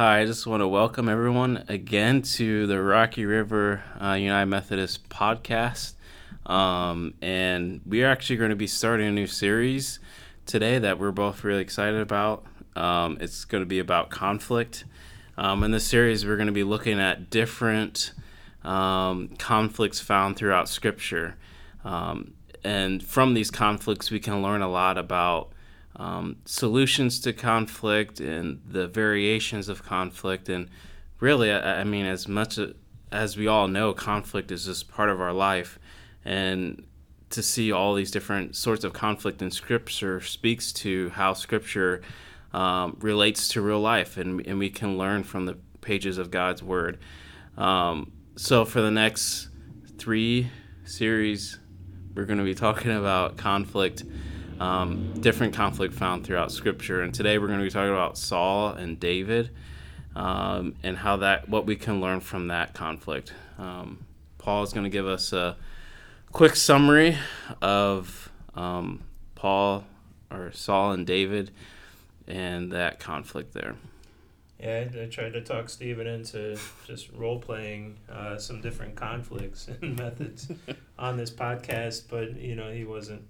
Hi, I just want to welcome everyone again to the Rocky River uh, United Methodist podcast. Um, and we are actually going to be starting a new series today that we're both really excited about. Um, it's going to be about conflict. Um, in this series, we're going to be looking at different um, conflicts found throughout Scripture. Um, and from these conflicts, we can learn a lot about um, solutions to conflict and the variations of conflict. And really, I, I mean, as much as we all know, conflict is just part of our life. And to see all these different sorts of conflict in Scripture speaks to how Scripture um, relates to real life, and, and we can learn from the pages of God's Word. Um, so, for the next three series, we're going to be talking about conflict, um, different conflict found throughout Scripture, and today we're going to be talking about Saul and David, um, and how that what we can learn from that conflict. Um, Paul is going to give us a quick summary of um, Paul or Saul and David and that conflict there. Yeah, I, I tried to talk Stephen into just role playing uh, some different conflicts and methods on this podcast, but you know he wasn't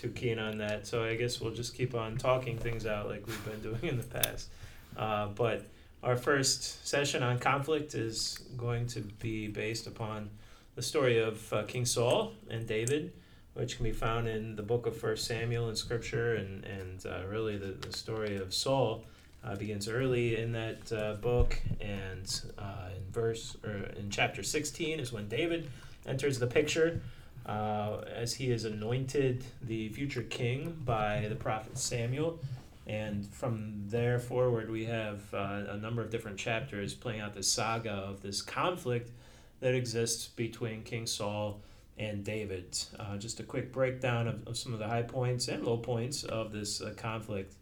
too keen on that. So I guess we'll just keep on talking things out like we've been doing in the past. Uh, but our first session on conflict is going to be based upon the story of uh, King Saul and David, which can be found in the book of First Samuel in Scripture, and and uh, really the, the story of Saul uh, begins early in that uh, book, and uh, in verse or in chapter sixteen is when David enters the picture. Uh, as he is anointed the future king by the prophet Samuel, and from there forward, we have uh, a number of different chapters playing out the saga of this conflict that exists between King Saul and David. Uh, just a quick breakdown of, of some of the high points and low points of this uh, conflict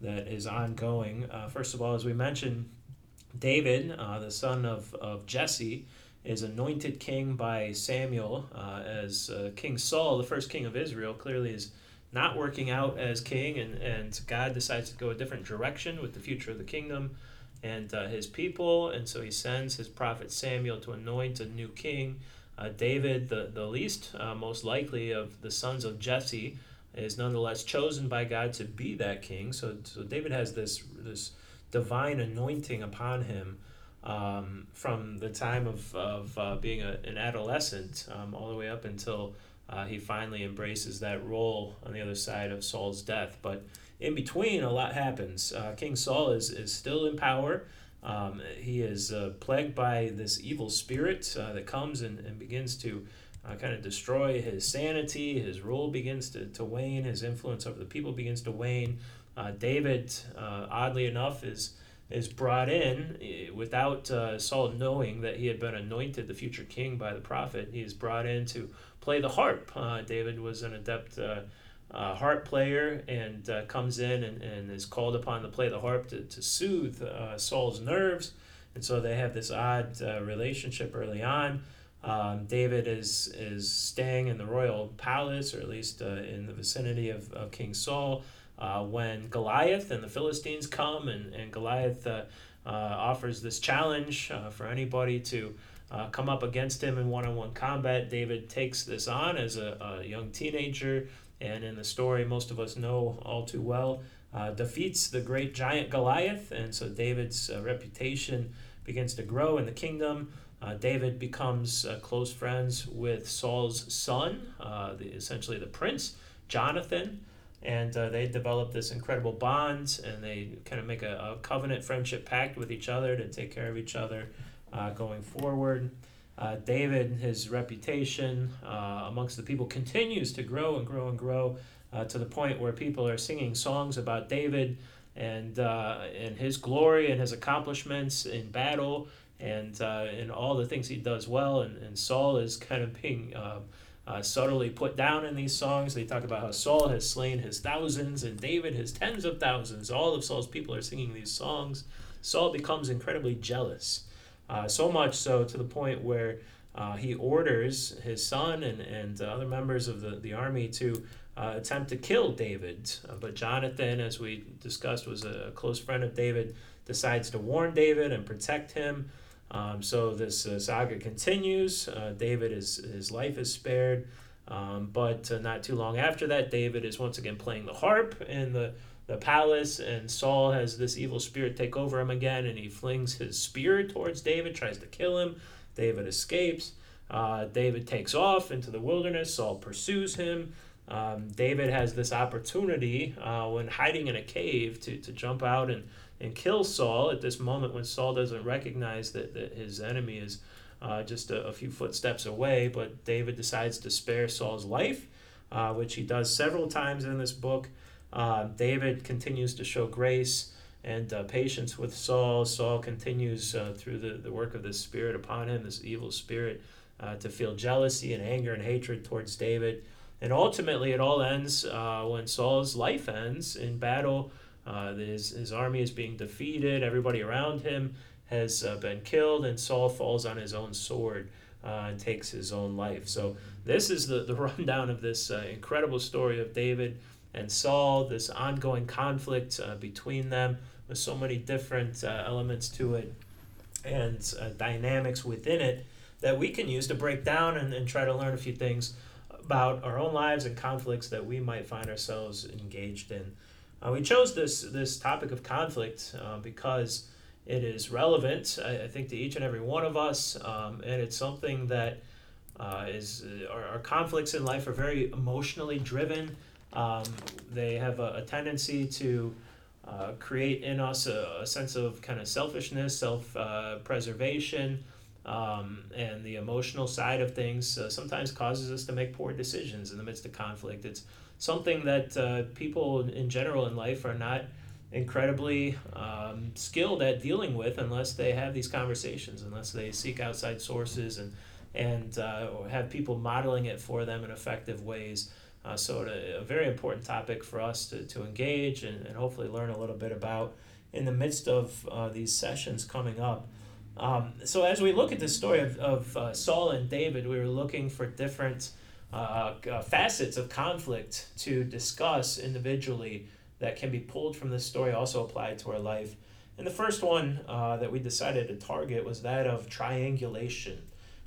that is ongoing. Uh, first of all, as we mentioned, David, uh, the son of, of Jesse, is anointed king by Samuel uh, as uh, King Saul, the first king of Israel, clearly is not working out as king, and, and God decides to go a different direction with the future of the kingdom and uh, his people. And so he sends his prophet Samuel to anoint a new king. Uh, David, the, the least uh, most likely of the sons of Jesse, is nonetheless chosen by God to be that king. So, so David has this, this divine anointing upon him um, from the time of, of uh, being a, an adolescent um, all the way up until uh, he finally embraces that role on the other side of Saul's death. But in between, a lot happens. Uh, King Saul is, is still in power. Um, he is uh, plagued by this evil spirit uh, that comes and, and begins to uh, kind of destroy his sanity. His rule begins to, to wane. His influence over the people begins to wane. David, oddly enough, is is brought in eh, without uh, Saul knowing that he had been anointed the future king by the prophet. He is brought in to play the harp. David was an adept uh, harp player and uh, comes in and, and is called upon to play the harp to, to soothe uh, Saul's nerves. And so they have this odd uh, relationship early on. Um, David is, is staying in the royal palace, or at least uh, in the vicinity of, of King Saul, uh, when Goliath and the Philistines come, and, and Goliath offers this challenge for anybody to. come up against him in one-on-one combat. David takes this on as a, a young teenager, and in the story most of us know all too well, uh, defeats the great giant Goliath, and so David's uh, reputation begins to grow in the kingdom. Uh, David becomes uh, close friends with Saul's son, uh, the, essentially the prince, Jonathan, and uh, they develop this incredible bond, and they kind of make a, a, covenant friendship pact with each other to take care of each other going forward. Uh, David, his reputation uh, amongst the people continues to grow and grow and grow uh, to the point where people are singing songs about David and uh, and his glory and his accomplishments in battle and and uh, all the things he does well. And, and Saul is kind of being uh, subtly put down in these songs. They talk about how Saul has slain his thousands and David his tens of thousands. All of Saul's people are singing these songs. Saul becomes incredibly jealous. Uh, so much so to the point where uh, he orders his son and, and other members of the, the army to uh, attempt to kill David. Uh, but Jonathan, as we discussed, was a close friend of David, decides to warn David and protect him. Um, so this uh, saga continues. Uh, David is his life is spared, um, but uh, not too long after that, David is once again playing the harp in the the palace, and Saul has this evil spirit take over him again, and he flings his spear towards David, tries to kill him. David escapes. Uh, David takes off into the wilderness. Saul pursues him. Um, David has this opportunity uh, when hiding in a cave to, to jump out and and kill Saul at this moment when Saul doesn't recognize that, that his enemy is uh, just a, a, few footsteps away. But David decides to spare Saul's life, uh, which he does several times in this book. Uh, David continues to show grace and uh, patience with Saul. Saul continues uh, through the, the work of the Spirit upon him, this evil spirit, uh, to feel jealousy and anger and hatred towards David. And ultimately, it all ends when Saul's life ends in battle uh, his, his army is being defeated. Everybody around him has uh, been killed, and Saul falls on his own sword uh, and takes his own life. So, this is the, the rundown of this uh, incredible story of David and Saul, this ongoing conflict uh, between them with so many different uh, elements to it and dynamics within it that we can use to break down and, and try to learn a few things about our own lives and conflicts that we might find ourselves engaged in. Uh, we chose this this topic of conflict uh, because it is relevant, I, I, think, to each and every one of us, um, and it's something that uh, is uh, our, our, conflicts in life are very emotionally driven. Um, they have a, a tendency to uh, create in us a, a, sense of kind of selfishness, self uh, preservation. Um, and the emotional side of things sometimes causes us to make poor decisions in the midst of conflict. It's something that uh, people in general in life are not incredibly um, skilled at dealing with unless they have these conversations, unless they seek outside sources and and uh, have people modeling it for them in effective ways. Uh, so a, a, very important topic for us to, to engage and, and hopefully learn a little bit about in the midst of uh, these sessions coming up. Um, so as we look at the story of, of uh, Saul and David, we were looking for different uh, uh, facets of conflict to discuss individually that can be pulled from this story, also applied to our life. And the first one uh, that we decided to target was that of triangulation.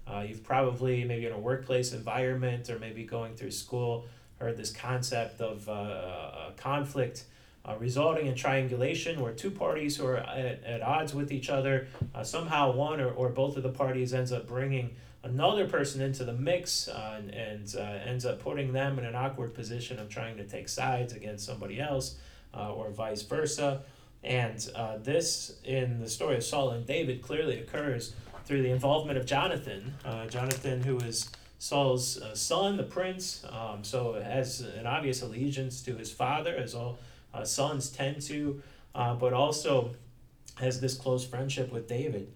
Uh, you've probably, maybe in a workplace environment or maybe going through school, heard this concept of uh, conflict uh, resulting in triangulation, where two parties who are at, at odds with each other, uh, somehow one or, or both of the parties ends up bringing another person into the mix uh, and, and uh, ends up putting them in an awkward position of trying to take sides against somebody else uh, or vice versa. And uh, this, in the story of Saul and David, clearly occurs through the involvement of Jonathan. Jonathan, who is Saul's son, the prince, um, so has an obvious allegiance to his father, as all sons tend to, but also has this close friendship with David.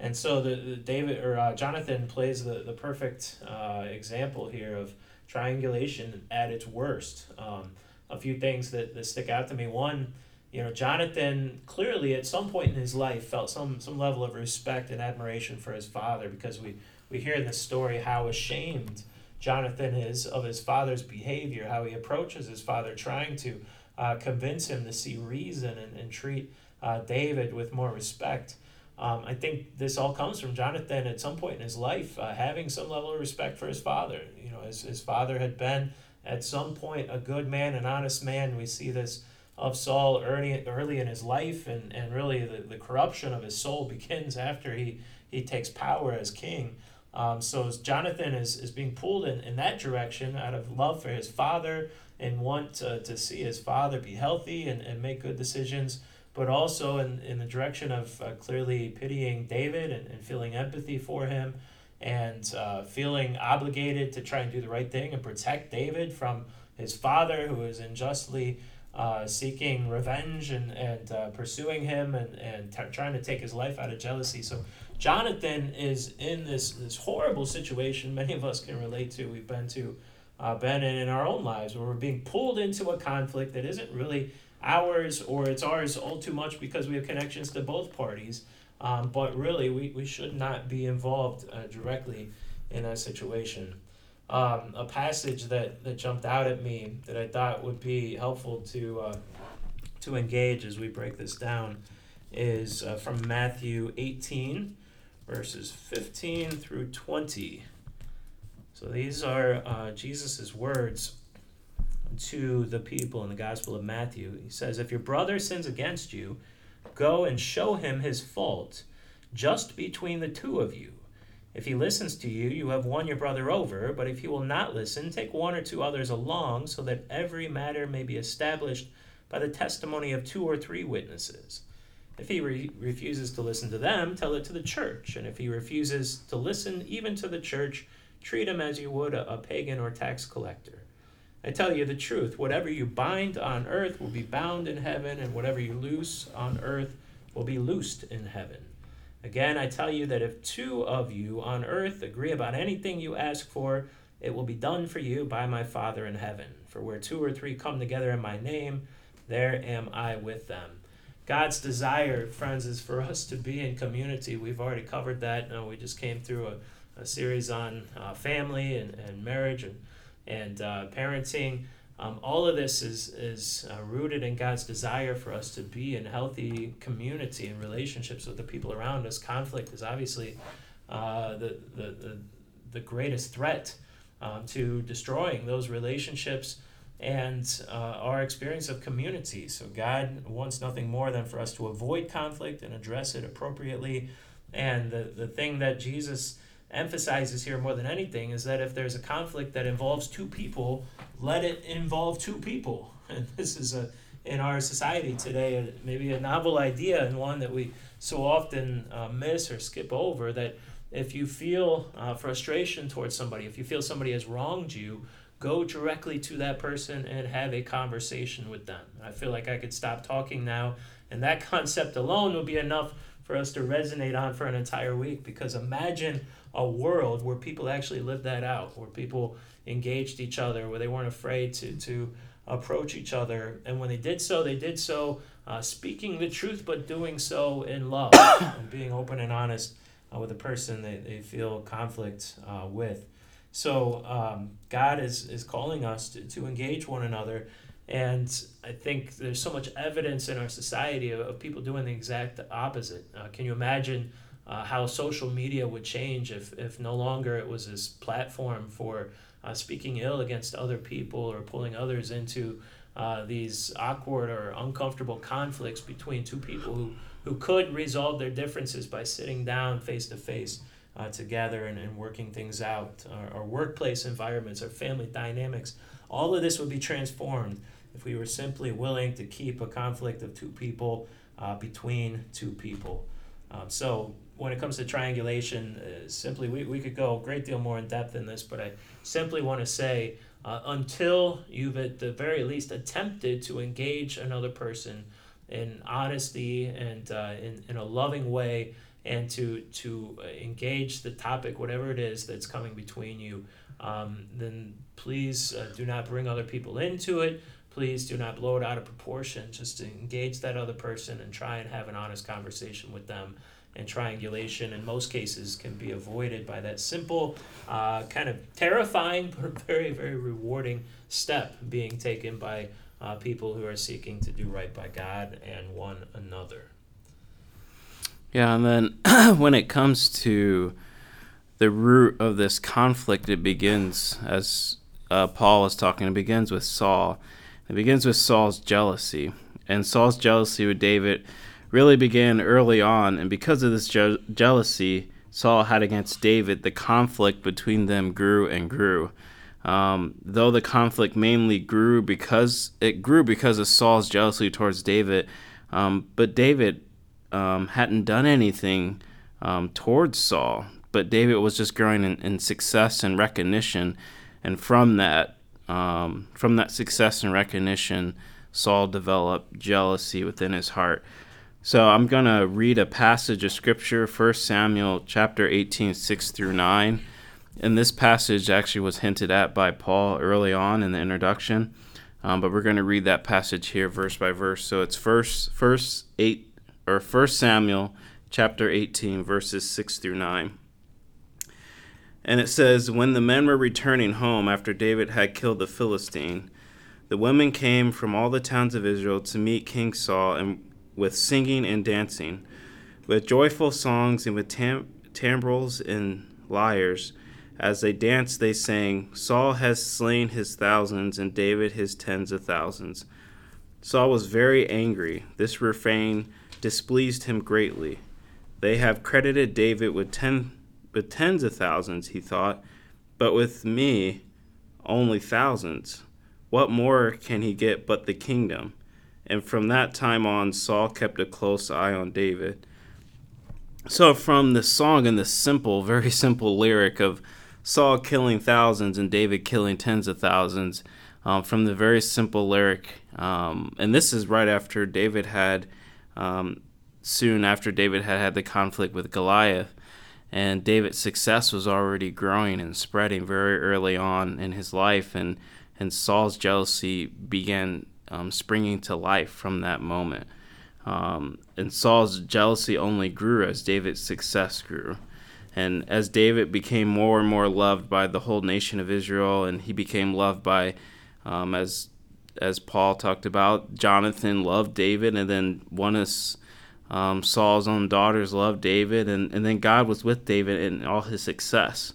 And so the, the David or uh, Jonathan plays the, the perfect uh, example here of triangulation at its worst. Um, a few things that, that stick out to me. One, you know, Jonathan clearly at some point in his life felt some, some level of respect and admiration for his father because we, we hear in the story how ashamed Jonathan is of his father's behavior, how he approaches his father, trying to uh, convince him to see reason and, and treat uh, David with more respect. Um, I think this all comes from Jonathan at some point in his life uh, having some level of respect for his father. You know, his, his father had been at some point a good man, an honest man. We see this of Saul early, early in his life, and, and really the, the corruption of his soul begins after he, he takes power as king. Um, so Jonathan is, is being pulled in, in that direction out of love for his father and want to, to see his father be healthy and, and make good decisions but also in, in the direction of uh, clearly pitying David and, and feeling empathy for him and uh, feeling obligated to try and do the right thing and protect David from his father who is unjustly uh, seeking revenge and, and uh, pursuing him and, and t- trying to take his life out of jealousy. So Jonathan is in this, this horrible situation many of us can relate to. We've been to uh, been in in our own lives where we're being pulled into a conflict that isn't really ours or it's ours all too much because we have connections to both parties. Um, but really, we, we should not be involved uh, directly in that situation. um, a passage that, that jumped out at me that I thought would be helpful to uh, to engage as we break this down is uh, from Matthew 18, verses 15 through 20. So these are uh, Jesus' words to the people in the Gospel of Matthew. He says, If your brother sins against you, go and show him his fault just between the two of you. If he listens to you, you have won your brother over, but if he will not listen, take one or two others along, so that every matter may be established by the testimony of two or three witnesses. If he re- refuses to listen to them, tell it to the church. And if he refuses to listen even to the church, treat him as you would a, a pagan or tax collector. I tell you the truth whatever you bind on earth will be bound in heaven, and whatever you loose on earth will be loosed in heaven. Again, I tell you that if two of you on earth agree about anything you ask for, it will be done for you by my Father in heaven. For where two or three come together in my name, there am I with them. God's desire, friends, is for us to be in community. We've already covered that. Know, we just came through a, a series on uh, family and, and marriage and, and uh, parenting. Um, all of this is, is uh, rooted in God's desire for us to be in healthy community and relationships with the people around us. Conflict is obviously uh, the, the, the, the greatest threat um, to destroying those relationships and uh, our experience of community. So, God wants nothing more than for us to avoid conflict and address it appropriately. And the, the thing that Jesus emphasizes here more than anything is that if there's a conflict that involves two people, let it involve two people. And this is a in our society today maybe a novel idea and one that we so often uh, miss or skip over that if you feel uh, frustration towards somebody, if you feel somebody has wronged you, go directly to that person and have a conversation with them. I feel like I could stop talking now, and that concept alone would be enough for us to resonate on for an entire week because imagine a world where people actually lived that out, where people engaged each other, where they weren't afraid to, to approach each other. And when they did so, they did so uh, speaking the truth, but doing so in love and being open and honest uh, with a person they, they feel conflict uh, with. So um, God is, is calling us to, to engage one another. And I think there's so much evidence in our society of, of people doing the exact opposite. Uh, can you imagine uh, how social media would change if, if no longer it was this platform for uh, speaking ill against other people or pulling others into uh, these awkward or uncomfortable conflicts between two people who, who could resolve their differences by sitting down face to face uh, together and, and working things out, our, our workplace environments, our family dynamics. All of this would be transformed if we were simply willing to keep a conflict of two people uh, between two people. Um, so when it comes to triangulation, uh, simply we, we could go a great deal more in depth in this, but I simply want to say uh, until you've at the very least attempted to engage another person in honesty and uh, in, in a loving way and to to uh, engage the topic, whatever it is that's coming between you, um, then please uh, do not bring other people into it. Please do not blow it out of proportion. Just engage that other person and try and have an honest conversation with them. And triangulation, in most cases, can be avoided by that simple, uh, kind of terrifying but very, very rewarding step being taken by uh, people who are seeking to do right by God and one another. Yeah, and then when it comes to the root of this conflict, it begins, as uh, Paul is talking, it begins with Saul. It begins with Saul's jealousy. And Saul's jealousy with David really began early on. And because of this je- jealousy Saul had against David, the conflict between them grew and grew. Um, though the conflict mainly grew because it grew because of Saul's jealousy towards David, um, but David um, hadn't done anything um, towards Saul, but David was just growing in, in success and recognition, and from that, um, from that success and recognition, Saul developed jealousy within his heart. So I'm gonna read a passage of scripture, 1 Samuel chapter 18, 6 through 9. And this passage actually was hinted at by Paul early on in the introduction. Um, but we're going to read that passage here verse by verse. So it's first, first eight or 1 Samuel chapter 18, verses 6 through 9. And it says, When the men were returning home after David had killed the Philistine, the women came from all the towns of Israel to meet King Saul and with singing and dancing, with joyful songs and with tam- timbrels and lyres. As they danced, they sang, Saul has slain his thousands and David his tens of thousands. Saul was very angry. This refrain displeased him greatly. They have credited David with ten with tens of thousands, he thought, but with me only thousands. What more can he get but the kingdom? And from that time on, Saul kept a close eye on David. So, from the song and the simple, very simple lyric of Saul killing thousands and David killing tens of thousands, um, from the very simple lyric, um, and this is right after David had, um, soon after David had had the conflict with Goliath, and David's success was already growing and spreading very early on in his life, and and Saul's jealousy began um, springing to life from that moment. Um, and Saul's jealousy only grew as David's success grew. And as David became more and more loved by the whole nation of Israel, and he became loved by, um, as as Paul talked about, Jonathan loved David, and then one of um, Saul's own daughters loved David, and, and then God was with David in all his success.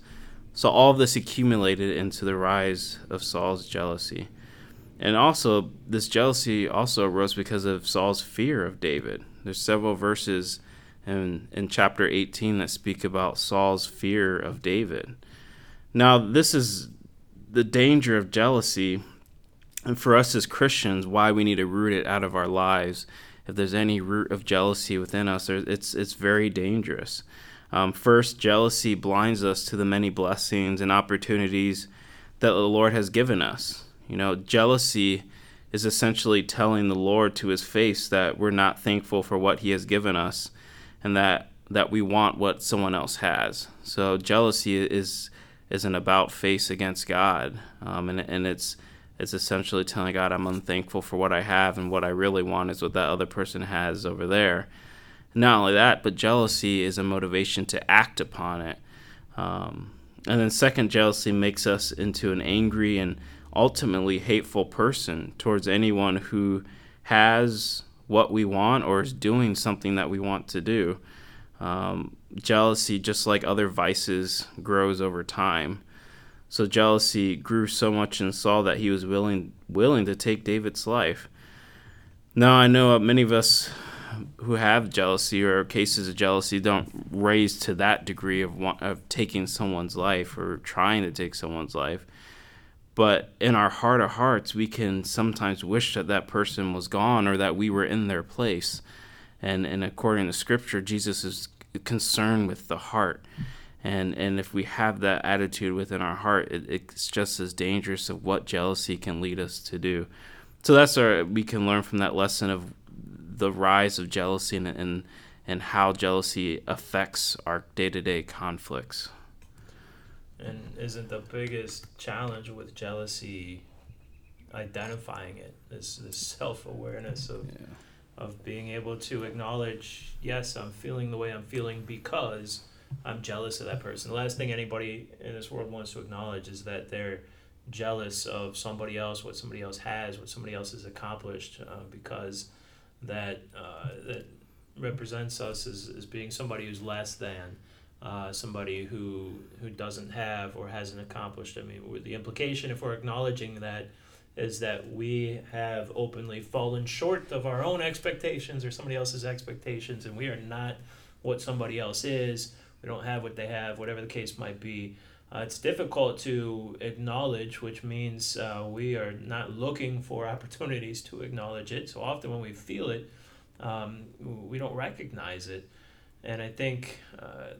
So all of this accumulated into the rise of Saul's jealousy. And also, this jealousy also arose because of Saul's fear of David. There's several verses in, in chapter 18 that speak about Saul's fear of David. Now, this is the danger of jealousy, and for us as Christians, why we need to root it out of our lives if there's any root of jealousy within us, it's it's very dangerous. Um, first, jealousy blinds us to the many blessings and opportunities that the Lord has given us. You know, jealousy is essentially telling the Lord to his face that we're not thankful for what he has given us and that that we want what someone else has. So jealousy is is an about face against God, um, and and it's it's essentially telling God I'm unthankful for what I have and what I really want is what that other person has over there. Not only that, but jealousy is a motivation to act upon it. Um, and then, second, jealousy makes us into an angry and ultimately hateful person towards anyone who has what we want or is doing something that we want to do. Um, jealousy, just like other vices, grows over time. So jealousy grew so much in Saul that he was willing willing to take David's life. Now I know many of us who have jealousy or cases of jealousy don't raise to that degree of of taking someone's life or trying to take someone's life. But in our heart of hearts, we can sometimes wish that that person was gone or that we were in their place. And and according to Scripture, Jesus is concerned with the heart. And and if we have that attitude within our heart it, it's just as dangerous of what jealousy can lead us to do. So that's our we can learn from that lesson of the rise of jealousy and and, and how jealousy affects our day-to-day conflicts and isn't the biggest challenge with jealousy identifying it this this self-awareness of yeah. of being able to acknowledge yes i'm feeling the way i'm feeling because I'm jealous of that person. The last thing anybody in this world wants to acknowledge is that they're jealous of somebody else, what somebody else has, what somebody else has accomplished, uh, because that uh, that represents us as, as being somebody who's less than. Uh, somebody who who doesn't have or hasn't accomplished. I mean, the implication, if we're acknowledging that, is that we have openly fallen short of our own expectations or somebody else's expectations, and we are not what somebody else is we don't have what they have, whatever the case might be. Uh, it's difficult to acknowledge, which means uh, we are not looking for opportunities to acknowledge it. So often when we feel it, um, we don't recognize it. And I think uh,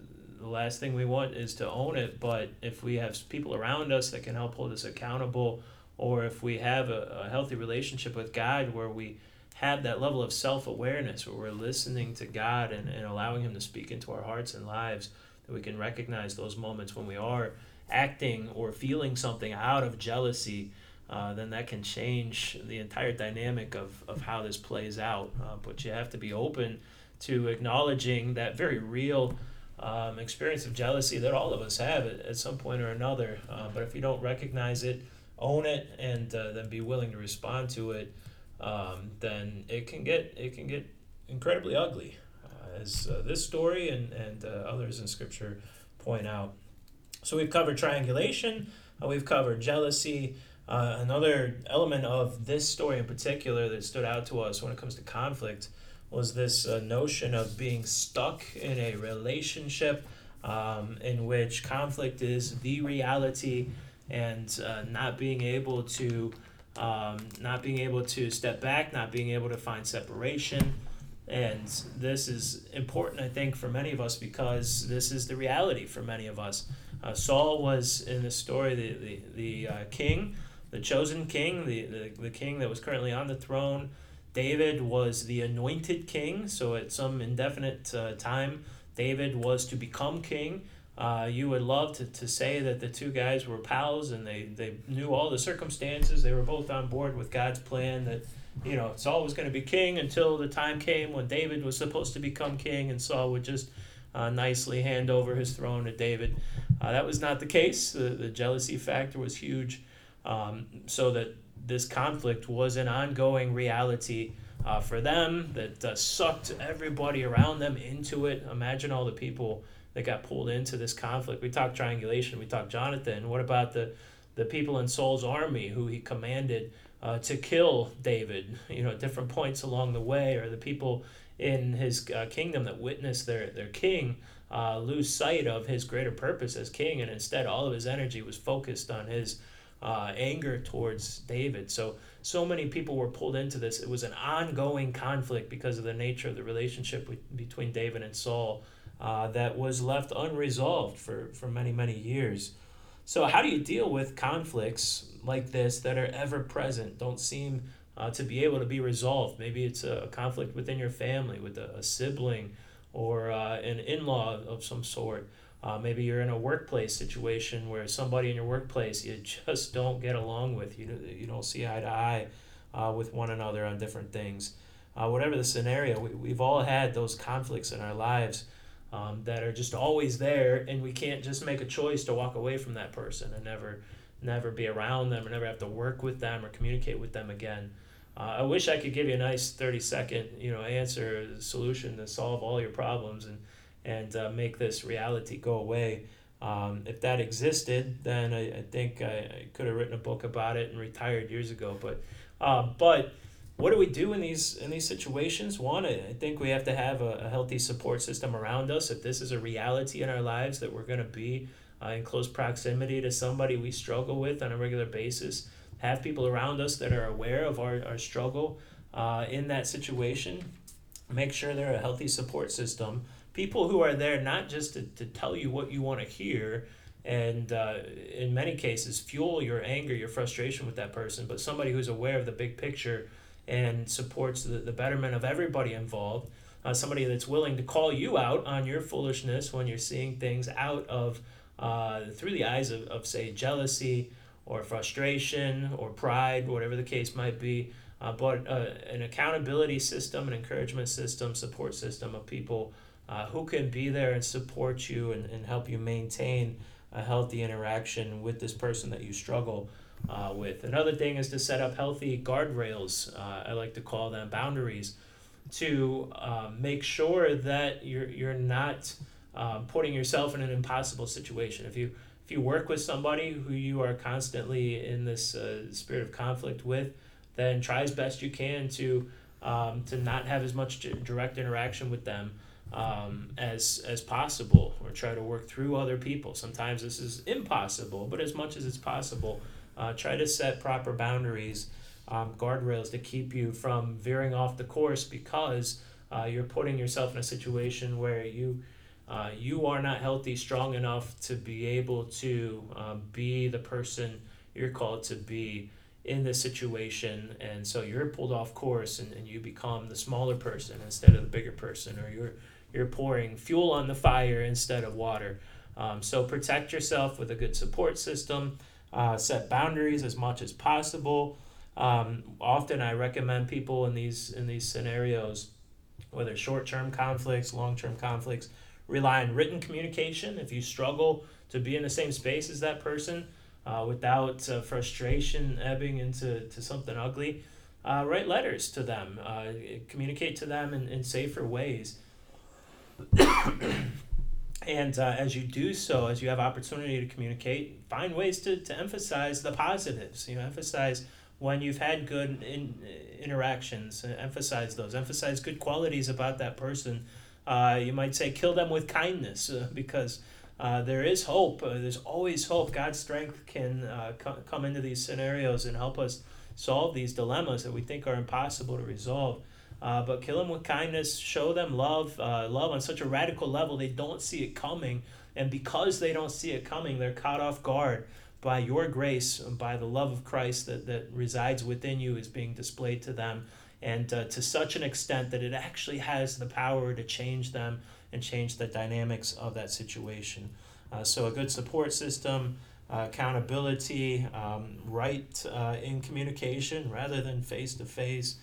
the last thing we want is to own it. But if we have people around us that can help hold us accountable, or if we have a, a healthy relationship with God where we have that level of self awareness where we're listening to God and, and allowing Him to speak into our hearts and lives, that we can recognize those moments when we are acting or feeling something out of jealousy, uh, then that can change the entire dynamic of, of how this plays out. Uh, but you have to be open to acknowledging that very real um, experience of jealousy that all of us have at, at some point or another. Uh, but if you don't recognize it, own it, and uh, then be willing to respond to it, um, then it can get it can get incredibly ugly, uh, as uh, this story and and uh, others in Scripture point out. So we've covered triangulation, uh, we've covered jealousy. Another element of this story in particular that stood out to us when it comes to conflict was this uh, notion of being stuck in a relationship um, in which conflict is the reality and uh, not being able to um, not being able to step back not being able to find separation. And this is important i think for many of us because this is the reality for many of us. Uh, saul was in the story the, the, the uh, king the chosen king the, the, the king that was currently on the throne David was the anointed king, so at some indefinite uh, time, David was to become king. Uh, you would love to, to say that the two guys were pals and they, they knew all the circumstances. They were both on board with God's plan that, you know, Saul was going to be king until the time came when David was supposed to become king and Saul would just uh, nicely hand over his throne to David. Uh, that was not the case. The, the jealousy factor was huge. Um, so that this conflict was an ongoing reality uh, for them that uh, sucked everybody around them into it. Imagine all the people that got pulled into this conflict. We talked triangulation, we talked Jonathan. What about the, the people in Saul's army who he commanded uh, to kill David, you know, at different points along the way, or the people in his uh, kingdom that witnessed their, their king uh, lose sight of his greater purpose as king, and instead all of his energy was focused on his uh, anger towards David. So so many people were pulled into this. It was an ongoing conflict because of the nature of the relationship with, between David and Saul uh, that was left unresolved for for many many years. So how do you deal with conflicts like this that are ever present, don't seem uh, to be able to be resolved? Maybe it's a conflict within your family with a, a sibling or uh, an in law of some sort. Uh, maybe you're in a workplace situation where somebody in your workplace you just don't get along with. You, you don't see eye to eye uh, with one another on different things. Uh, whatever the scenario, we, we've all had those conflicts in our lives um, that are just always there, and we can't just make a choice to walk away from that person and never, never be around them or never have to work with them or communicate with them again. Uh, I wish I could give you a nice 30 second you know, answer, solution to solve all your problems. And and uh, make this reality go away. Um, if that existed, then I, I think I, I could have written a book about it and retired years ago. But uh, but what do we do in these in these situations? One, I think we have to have a, a healthy support system around us. If this is a reality in our lives that we're going to be uh, in close proximity to somebody we struggle with on a regular basis, have people around us that are aware of our, our struggle uh, in that situation. Make sure they're a healthy support system people who are there not just to, to tell you what you want to hear and uh, in many cases fuel your anger your frustration with that person but somebody who's aware of the big picture and supports the, the betterment of everybody involved uh, somebody that's willing to call you out on your foolishness when you're seeing things out of uh, through the eyes of, of say jealousy or frustration or pride whatever the case might be uh, but uh, an accountability system an encouragement system support system of people uh, who can be there and support you and, and help you maintain a healthy interaction with this person that you struggle uh, with. Another thing is to set up healthy guardrails, uh, I like to call them boundaries, to um, make sure that you're, you're not um, putting yourself in an impossible situation. If you if you work with somebody who you are constantly in this uh, spirit of conflict with, then try as best you can to um, to not have as much direct interaction with them um, as as possible or try to work through other people. Sometimes this is impossible but as much as it's possible uh, try to set proper boundaries um, guardrails to keep you from veering off the course because uh, you're putting yourself in a situation where you uh, you are not healthy strong enough to be able to um, be the person you're called to be in this situation. And so you're pulled off course and, and you become the smaller person instead of the bigger person or you're you're pouring fuel on the fire instead of water. Um, so protect yourself with a good support system. Uh, set boundaries as much as possible. Um, often, I recommend people in these in these scenarios, whether short term conflicts, long term conflicts, rely on written communication. If you struggle to be in the same space as that person uh, without uh, frustration ebbing into to something ugly, uh, write letters to them, uh, communicate to them in, in safer ways. And uh, as you do so, as you have opportunity to communicate, find ways to, to emphasize the positives. You know, emphasize when you've had good in, interactions, uh, emphasize those, emphasize good qualities about that person. Uh, you might say, kill them with kindness uh, because uh, there is hope. Uh, there's always hope. God's strength can uh, co- come into these scenarios and help us solve these dilemmas that we think are impossible to resolve. Uh, but kill them with kindness, show them love, uh, love on such a radical level they don't see it coming. And because they don't see it coming, they're caught off guard by your grace, by the love of Christ that, that resides within you, is being displayed to them. And uh, to such an extent that it actually has the power to change them and change the dynamics of that situation. Uh, so, a good support system, accountability, um, right uh, in communication rather than face to face.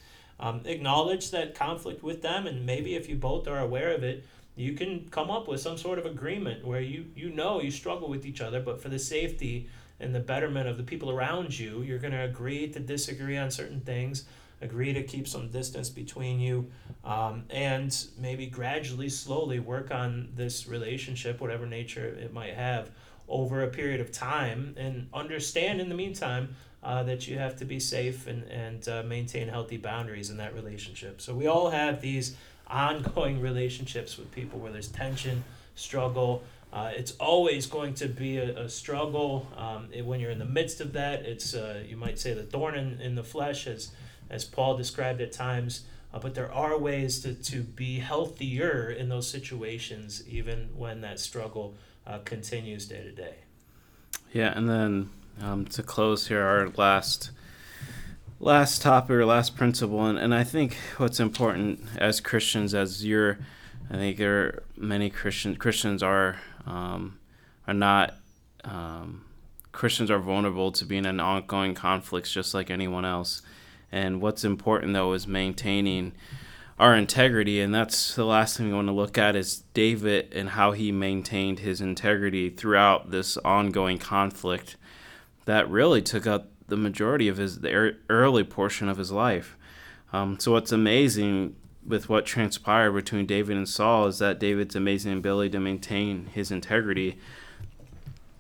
Acknowledge that conflict with them, and maybe if you both are aware of it, you can come up with some sort of agreement where you, you know you struggle with each other, but for the safety and the betterment of the people around you, you're going to agree to disagree on certain things agree to keep some distance between you, um, and maybe gradually, slowly work on this relationship, whatever nature it might have, over a period of time, and understand in the meantime uh, that you have to be safe and, and uh, maintain healthy boundaries in that relationship. So we all have these ongoing relationships with people where there's tension, struggle. Uh, it's always going to be a, a struggle. Um, it, when you're in the midst of that, it's uh, you might say the thorn in, in the flesh, as as Paul described at times. Uh, but there are ways to, to be healthier in those situations, even when that struggle uh, continues day to day. Yeah, and then um, to close here, our last last topic or last principle, and, and I think what's important as Christians, as you're, I think there are many Christian Christians are um, are not um, Christians are vulnerable to being in ongoing conflicts just like anyone else. And what's important though is maintaining our integrity, and that's the last thing we want to look at is David and how he maintained his integrity throughout this ongoing conflict that really took up the majority of his the early portion of his life. Um, so what's amazing with what transpired between David and Saul is that David's amazing ability to maintain his integrity.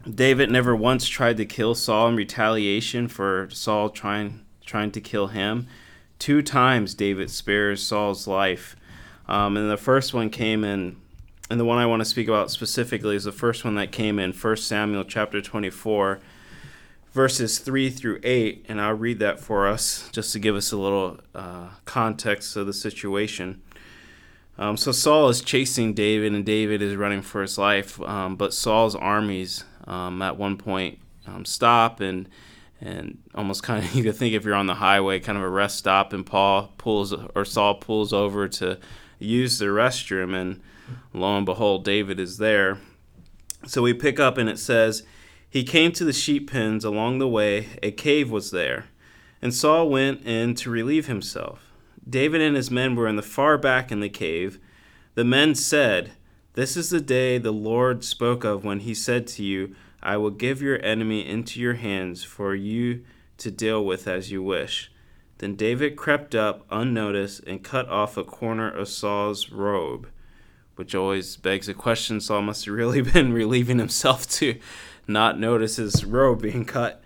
David never once tried to kill Saul in retaliation for Saul trying trying to kill him. Two times David spares Saul's life. Um, and the first one came in, and the one I want to speak about specifically is the first one that came in 1 Samuel chapter 24, verses 3 through 8. And I'll read that for us just to give us a little uh, context of the situation. Um, so Saul is chasing David, and David is running for his life. Um, but Saul's armies um, at one point um, stop and and almost kind of you could think if you're on the highway, kind of a rest stop, and Paul pulls or Saul pulls over to use the restroom, and lo and behold, David is there. So we pick up, and it says, He came to the sheep pens along the way, a cave was there, and Saul went in to relieve himself. David and his men were in the far back in the cave. The men said, This is the day the Lord spoke of when he said to you, I will give your enemy into your hands for you to deal with as you wish. Then David crept up unnoticed and cut off a corner of Saul's robe, which always begs a question Saul must have really been relieving himself to not notice his robe being cut.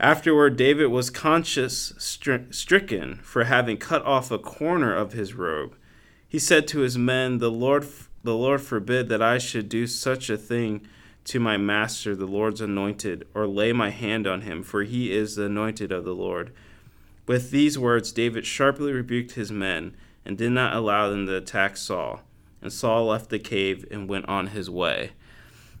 Afterward, David was conscience stri- stricken for having cut off a corner of his robe. He said to his men, "The Lord, the Lord forbid that I should do such a thing to my master, the Lord's anointed, or lay my hand on him, for he is the anointed of the Lord. With these words, David sharply rebuked his men and did not allow them to attack Saul. And Saul left the cave and went on his way.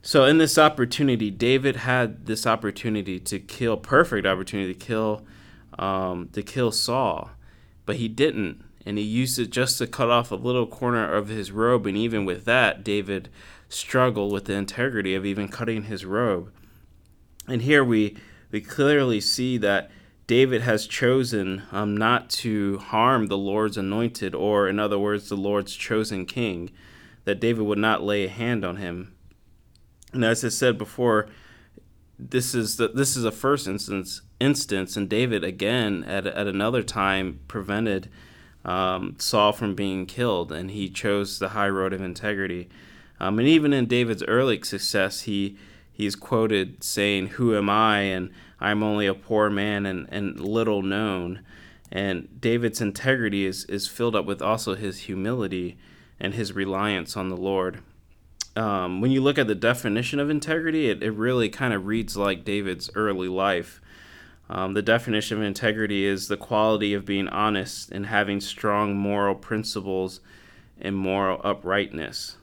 So, in this opportunity, David had this opportunity to kill, perfect opportunity to kill, um, to kill Saul, but he didn't, and he used it just to cut off a little corner of his robe. And even with that, David struggled with the integrity of even cutting his robe. And here we, we clearly see that David has chosen um, not to harm the Lord's anointed, or in other words, the Lord's chosen king. that David would not lay a hand on him. And as I said before, this is the, this is a first instance instance, and David again at at another time prevented um, Saul from being killed, and he chose the high road of integrity. Um, and even in David's early success, he he's quoted saying, "Who am I?" and "I'm only a poor man and, and little known." And David's integrity is is filled up with also his humility and his reliance on the Lord um, when you look at the definition of integrity, it, it really kind of reads like David's early life. Um, the definition of integrity is the quality of being honest and having strong moral principles and moral uprightness.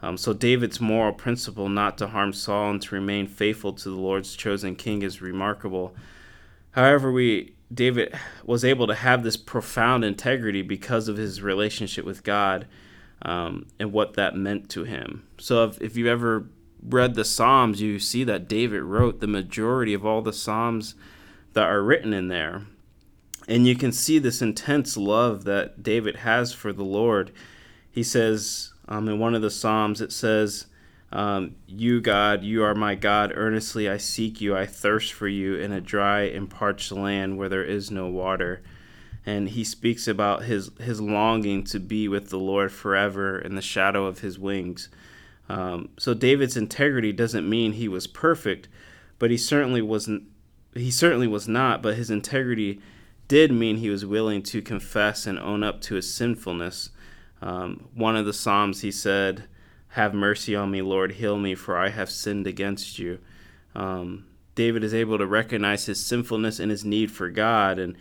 Um, so, David's moral principle not to harm Saul and to remain faithful to the Lord's chosen king is remarkable. However, we David was able to have this profound integrity because of his relationship with God um, and what that meant to him. So if, if you've ever read the Psalms, you see that David wrote the majority of all the Psalms that are written in there. And you can see this intense love that David has for the Lord. He says um, in one of the Psalms, it says, um, You, God, you are my God. Earnestly I seek you. I thirst for you in a dry and parched land where there is no water and he speaks about his his longing to be with the Lord forever in the shadow of his wings. Um, so David's integrity doesn't mean he was perfect, but he certainly wasn't. He certainly was not. But his integrity did mean he was willing to confess and own up to his sinfulness. Um, one of the psalms he said, "Have mercy on me, Lord, heal me, for I have sinned against you." Um, David is able to recognize his sinfulness and his need for God, and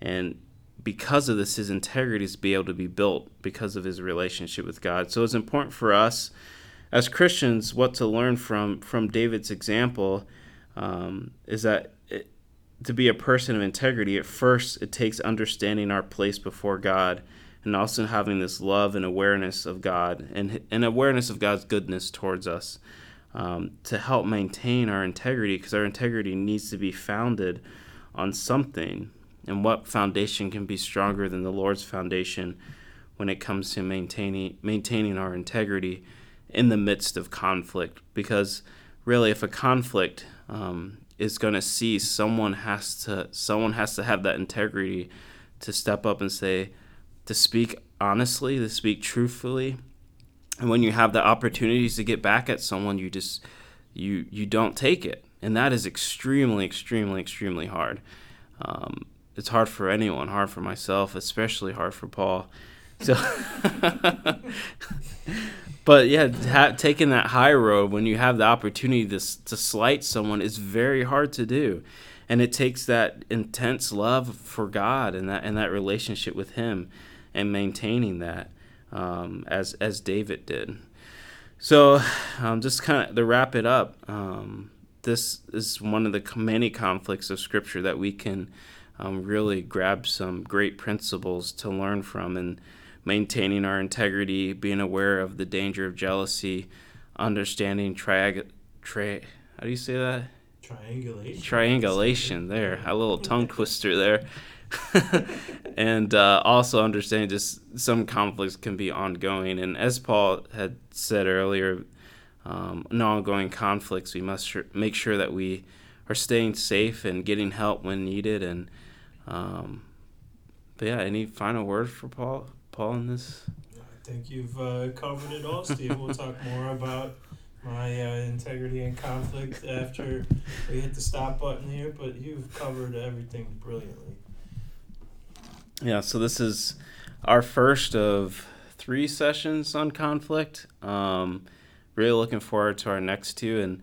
and because of this, his integrity is be able to be built because of his relationship with God. So it's important for us as Christians what to learn from from David's example um, is that it, to be a person of integrity, at first it takes understanding our place before God and also having this love and awareness of God and an awareness of God's goodness towards us um, to help maintain our integrity because our integrity needs to be founded on something and what foundation can be stronger than the Lord's foundation when it comes to maintaining maintaining our integrity in the midst of conflict? Because really, if a conflict um, is going to cease, someone has to someone has to have that integrity to step up and say, to speak honestly, to speak truthfully. And when you have the opportunities to get back at someone, you just you you don't take it, and that is extremely, extremely, extremely hard. Um, it's hard for anyone, hard for myself, especially hard for Paul. So, but yeah, ha- taking that high road when you have the opportunity to to slight someone is very hard to do, and it takes that intense love for God and that and that relationship with Him, and maintaining that, um, as as David did. So, um, just kind of to wrap it up, um, this is one of the many conflicts of Scripture that we can um, really grab some great principles to learn from and maintaining our integrity, being aware of the danger of jealousy, understanding triag- tri- how do you say that? Triangulation. Triangulation. There, a little tongue twister there. and uh, also understanding just some conflicts can be ongoing. And as Paul had said earlier, um, in ongoing conflicts, we must make sure that we are staying safe and getting help when needed and um, but yeah, any final words for Paul? Paul in this? I think you've uh, covered it all, Steve. we'll talk more about my uh, integrity and conflict after we hit the stop button here, but you've covered everything brilliantly. Yeah, so this is our first of three sessions on conflict. Um, really looking forward to our next two and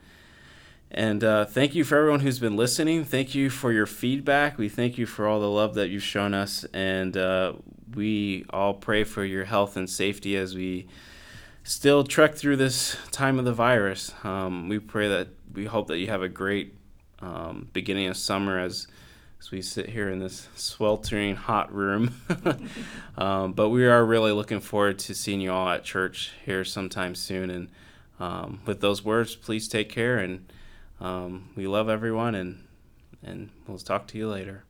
and uh, thank you for everyone who's been listening. Thank you for your feedback. We thank you for all the love that you've shown us. And uh, we all pray for your health and safety as we still trek through this time of the virus. Um, we pray that we hope that you have a great um, beginning of summer as, as we sit here in this sweltering hot room. um, but we are really looking forward to seeing you all at church here sometime soon. And um, with those words, please take care and um, we love everyone, and and we'll talk to you later.